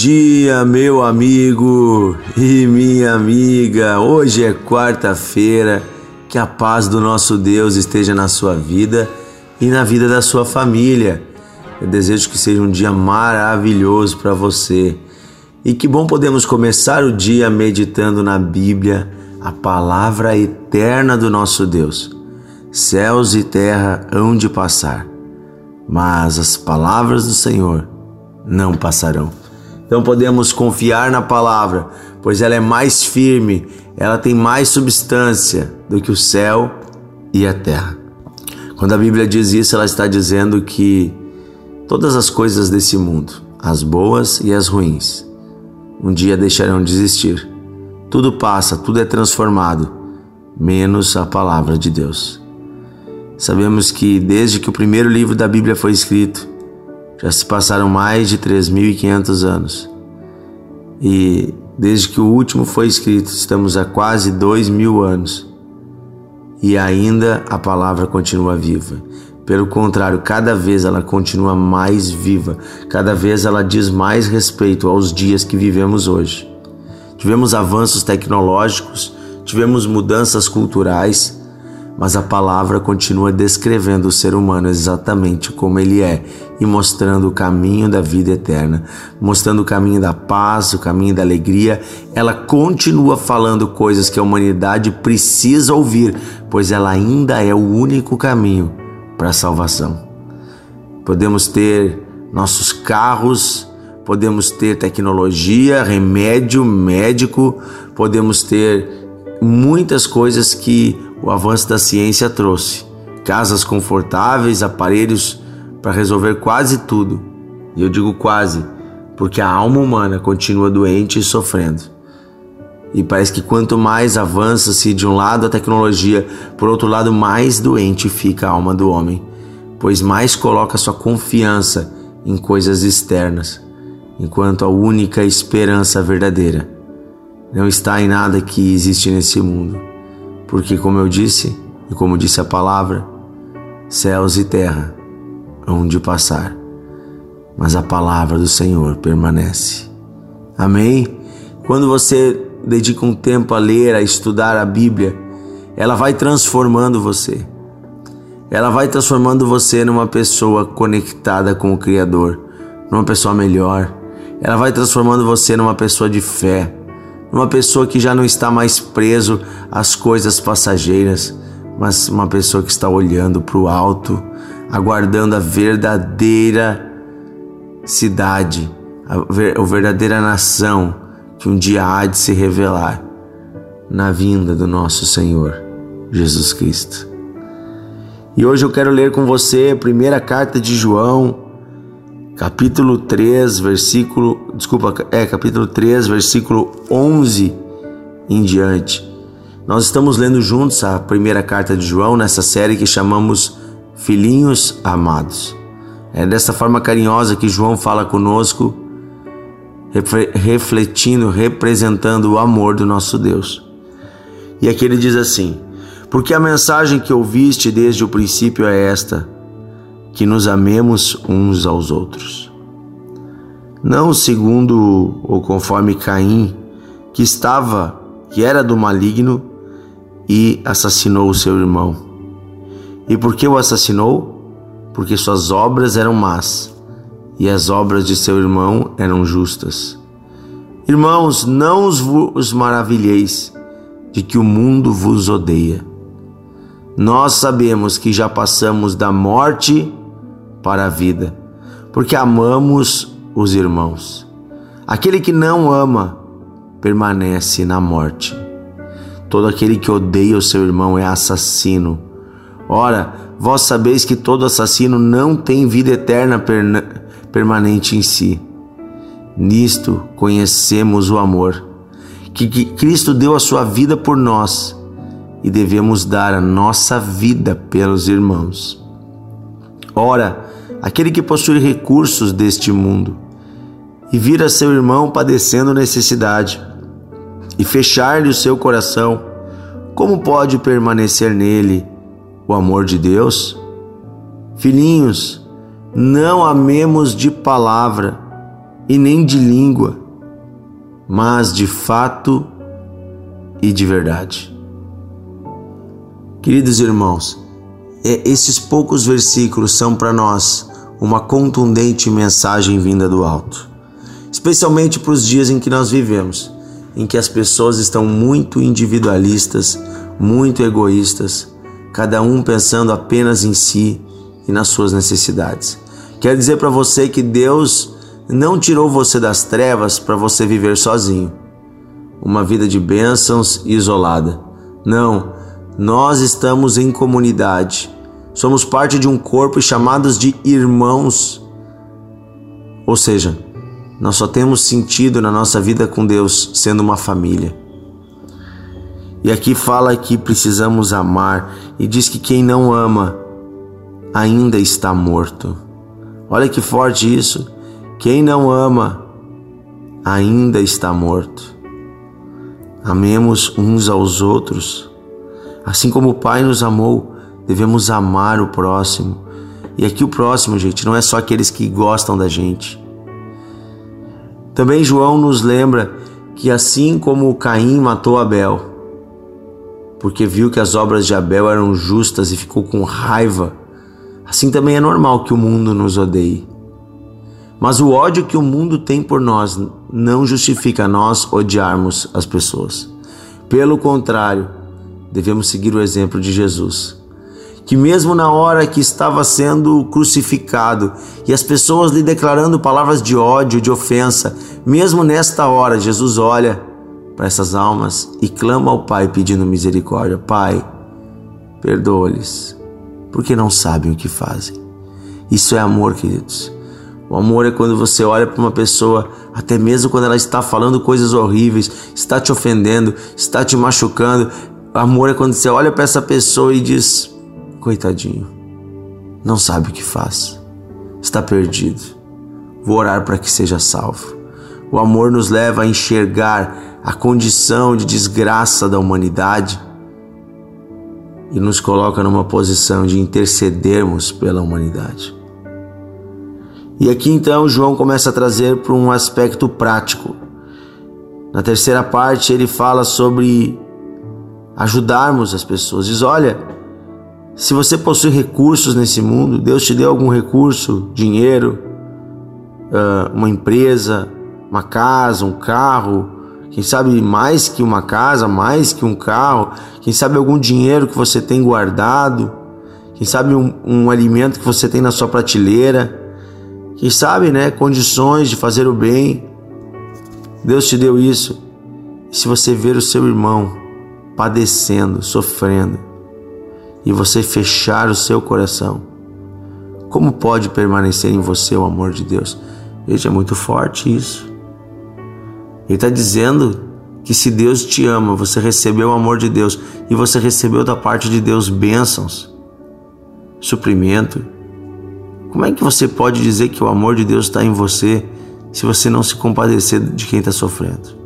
dia, meu amigo e minha amiga. Hoje é quarta-feira. Que a paz do nosso Deus esteja na sua vida e na vida da sua família. Eu desejo que seja um dia maravilhoso para você. E que bom podemos começar o dia meditando na Bíblia, a palavra eterna do nosso Deus. Céus e terra hão de passar, mas as palavras do Senhor não passarão. Então podemos confiar na palavra, pois ela é mais firme, ela tem mais substância do que o céu e a terra. Quando a Bíblia diz isso, ela está dizendo que todas as coisas desse mundo, as boas e as ruins, um dia deixarão de existir. Tudo passa, tudo é transformado, menos a palavra de Deus. Sabemos que desde que o primeiro livro da Bíblia foi escrito, já se passaram mais de 3.500 anos. E desde que o último foi escrito, estamos há quase dois mil anos. E ainda a palavra continua viva. Pelo contrário, cada vez ela continua mais viva, cada vez ela diz mais respeito aos dias que vivemos hoje. Tivemos avanços tecnológicos, tivemos mudanças culturais, mas a palavra continua descrevendo o ser humano exatamente como ele é e mostrando o caminho da vida eterna, mostrando o caminho da paz, o caminho da alegria. Ela continua falando coisas que a humanidade precisa ouvir, pois ela ainda é o único caminho para a salvação. Podemos ter nossos carros, podemos ter tecnologia, remédio médico, podemos ter muitas coisas que o avanço da ciência trouxe. Casas confortáveis, aparelhos para resolver quase tudo. E eu digo quase, porque a alma humana continua doente e sofrendo. E parece que quanto mais avança-se de um lado a tecnologia, por outro lado, mais doente fica a alma do homem, pois mais coloca sua confiança em coisas externas, enquanto a única esperança verdadeira não está em nada que existe nesse mundo porque, como eu disse, e como disse a palavra, céus e terra hão de passar, mas a palavra do Senhor permanece. Amém? Quando você dedica um tempo a ler, a estudar a Bíblia, ela vai transformando você. Ela vai transformando você numa pessoa conectada com o Criador, numa pessoa melhor. Ela vai transformando você numa pessoa de fé uma pessoa que já não está mais preso às coisas passageiras, mas uma pessoa que está olhando para o alto, aguardando a verdadeira cidade, a verdadeira nação que um dia há de se revelar na vinda do nosso Senhor Jesus Cristo. E hoje eu quero ler com você a primeira carta de João, capítulo 3, versículo, desculpa, é capítulo 3, versículo 11 em diante. Nós estamos lendo juntos a primeira carta de João nessa série que chamamos Filhinhos Amados. É dessa forma carinhosa que João fala conosco, refletindo, representando o amor do nosso Deus. E aqui ele diz assim: Porque a mensagem que ouviste desde o princípio é esta que nos amemos uns aos outros. Não segundo ou conforme Caim, que estava, que era do maligno e assassinou o seu irmão. E por que o assassinou? Porque suas obras eram más e as obras de seu irmão eram justas. Irmãos, não os maravilheis de que o mundo vos odeia. Nós sabemos que já passamos da morte para a vida, porque amamos os irmãos. Aquele que não ama permanece na morte. Todo aquele que odeia o seu irmão é assassino. Ora, vós sabeis que todo assassino não tem vida eterna permanente em si. Nisto conhecemos o amor, que, que Cristo deu a sua vida por nós e devemos dar a nossa vida pelos irmãos. Ora, aquele que possui recursos deste mundo e vira seu irmão padecendo necessidade e fechar-lhe o seu coração, como pode permanecer nele o amor de Deus? Filhinhos, não amemos de palavra e nem de língua, mas de fato e de verdade. Queridos irmãos, é, esses poucos versículos são para nós uma contundente mensagem vinda do alto, especialmente para os dias em que nós vivemos, em que as pessoas estão muito individualistas, muito egoístas, cada um pensando apenas em si e nas suas necessidades. Quero dizer para você que Deus não tirou você das trevas para você viver sozinho, uma vida de bênçãos e isolada. Não, nós estamos em comunidade, somos parte de um corpo e chamados de irmãos. Ou seja, nós só temos sentido na nossa vida com Deus sendo uma família. E aqui fala que precisamos amar e diz que quem não ama ainda está morto. Olha que forte isso. Quem não ama ainda está morto. Amemos uns aos outros. Assim como o Pai nos amou, devemos amar o próximo. E aqui o próximo, gente, não é só aqueles que gostam da gente. Também João nos lembra que assim como Caim matou Abel, porque viu que as obras de Abel eram justas e ficou com raiva, assim também é normal que o mundo nos odeie. Mas o ódio que o mundo tem por nós não justifica nós odiarmos as pessoas. Pelo contrário, devemos seguir o exemplo de Jesus, que mesmo na hora que estava sendo crucificado e as pessoas lhe declarando palavras de ódio, de ofensa, mesmo nesta hora, Jesus olha para essas almas e clama ao Pai pedindo misericórdia: Pai, perdoa-lhes, porque não sabem o que fazem. Isso é amor, queridos. O amor é quando você olha para uma pessoa, até mesmo quando ela está falando coisas horríveis, está te ofendendo, está te machucando. O amor é quando você olha para essa pessoa e diz: coitadinho, não sabe o que faz, está perdido. Vou orar para que seja salvo. O amor nos leva a enxergar a condição de desgraça da humanidade e nos coloca numa posição de intercedermos pela humanidade. E aqui então João começa a trazer para um aspecto prático. Na terceira parte ele fala sobre ajudarmos as pessoas. Diz: olha, se você possui recursos nesse mundo, Deus te deu algum recurso, dinheiro, ah, uma empresa, uma casa, um carro, quem sabe mais que uma casa, mais que um carro, quem sabe algum dinheiro que você tem guardado, quem sabe um, um alimento que você tem na sua prateleira quem sabe, né, condições de fazer o bem. Deus te deu isso. Se você ver o seu irmão padecendo, sofrendo, e você fechar o seu coração, como pode permanecer em você o amor de Deus? Veja, é muito forte isso. Ele está dizendo que se Deus te ama, você recebeu o amor de Deus e você recebeu da parte de Deus bênçãos, suprimento, como é que você pode dizer que o amor de Deus está em você se você não se compadecer de quem está sofrendo?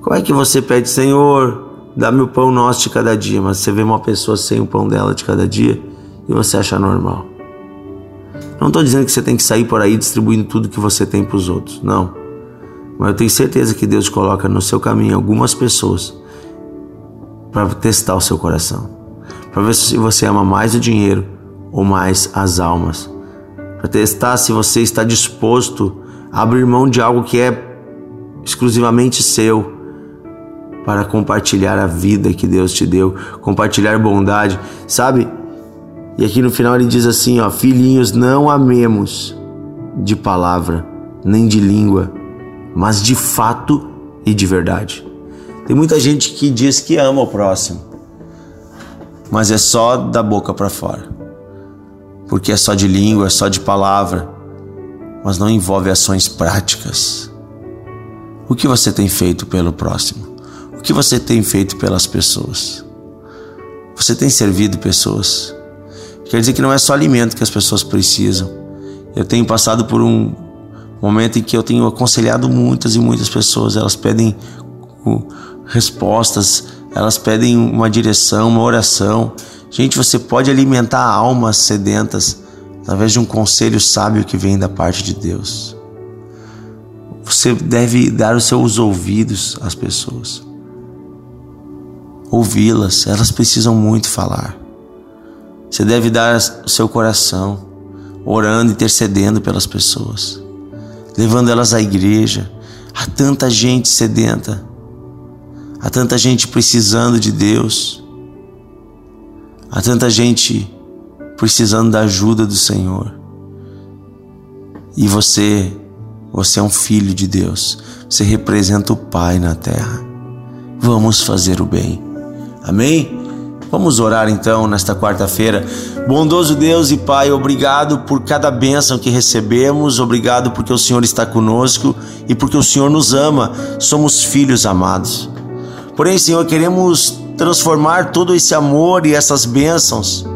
Como é que você pede, Senhor, dá-me o pão nosso de cada dia, mas você vê uma pessoa sem o pão dela de cada dia e você acha normal? Não estou dizendo que você tem que sair por aí distribuindo tudo que você tem para os outros, não. Mas eu tenho certeza que Deus coloca no seu caminho algumas pessoas para testar o seu coração, para ver se você ama mais o dinheiro ou mais as almas. Para testar se você está disposto a abrir mão de algo que é exclusivamente seu para compartilhar a vida que Deus te deu, compartilhar bondade, sabe? E aqui no final ele diz assim, ó, filhinhos, não amemos de palavra, nem de língua, mas de fato e de verdade. Tem muita gente que diz que ama o próximo, mas é só da boca para fora porque é só de língua, é só de palavra, mas não envolve ações práticas. O que você tem feito pelo próximo? O que você tem feito pelas pessoas? Você tem servido pessoas? Quer dizer que não é só alimento que as pessoas precisam. Eu tenho passado por um momento em que eu tenho aconselhado muitas e muitas pessoas, elas pedem respostas, elas pedem uma direção, uma oração. Gente, você pode alimentar almas sedentas através de um conselho sábio que vem da parte de Deus. Você deve dar os seus ouvidos às pessoas, ouvi-las, elas precisam muito falar. Você deve dar o seu coração, orando, intercedendo pelas pessoas, levando elas à igreja. Há tanta gente sedenta, há tanta gente precisando de Deus, há tanta gente precisando da ajuda do Senhor. E você, você é um filho de Deus, você representa o Pai na terra. Vamos fazer o bem. Amém? Vamos orar então nesta quarta-feira. Bondoso Deus e Pai, obrigado por cada bênção que recebemos, obrigado porque o Senhor está conosco e porque o Senhor nos ama. Somos filhos amados. Porém, Senhor, queremos transformar todo esse amor e essas bênçãos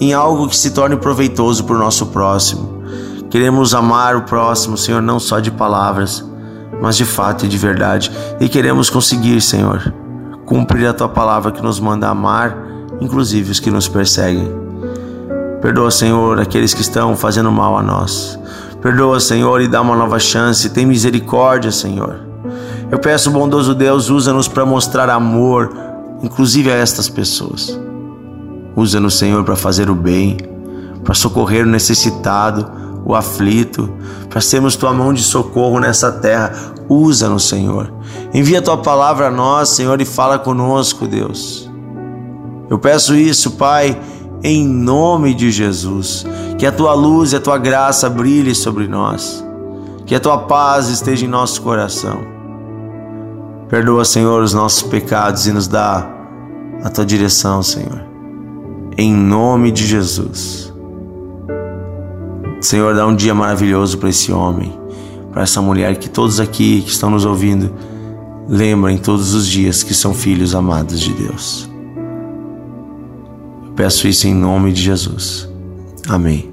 em algo que se torne proveitoso para o nosso próximo. Queremos amar o próximo, Senhor, não só de palavras, mas de fato e de verdade. E queremos conseguir, Senhor cumprir a tua palavra que nos manda amar, inclusive os que nos perseguem. Perdoa, Senhor, aqueles que estão fazendo mal a nós. Perdoa, Senhor, e dá uma nova chance. Tem misericórdia, Senhor. Eu peço, bondoso Deus, usa-nos para mostrar amor, inclusive a estas pessoas. Usa-nos, Senhor, para fazer o bem, para socorrer o necessitado, o aflito, para sermos tua mão de socorro nessa terra. Usa-nos, Senhor. Envia tua palavra a nós, Senhor, e fala conosco, Deus. Eu peço isso, Pai, em nome de Jesus. Que a tua luz e a tua graça brilhe sobre nós. Que a tua paz esteja em nosso coração. Perdoa, Senhor, os nossos pecados e nos dá a tua direção, Senhor. Em nome de Jesus. Senhor, dá um dia maravilhoso para esse homem para essa mulher, que todos aqui que estão nos ouvindo lembrem todos os dias que são filhos amados de Deus. Eu peço isso em nome de Jesus. Amém.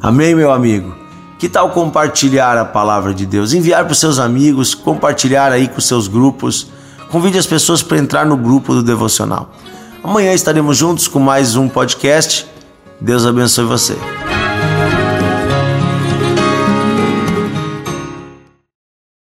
Amém, meu amigo. Que tal compartilhar a palavra de Deus? Enviar para os seus amigos, compartilhar aí com os seus grupos. Convide as pessoas para entrar no grupo do devocional. Amanhã estaremos juntos com mais um podcast. Deus abençoe você.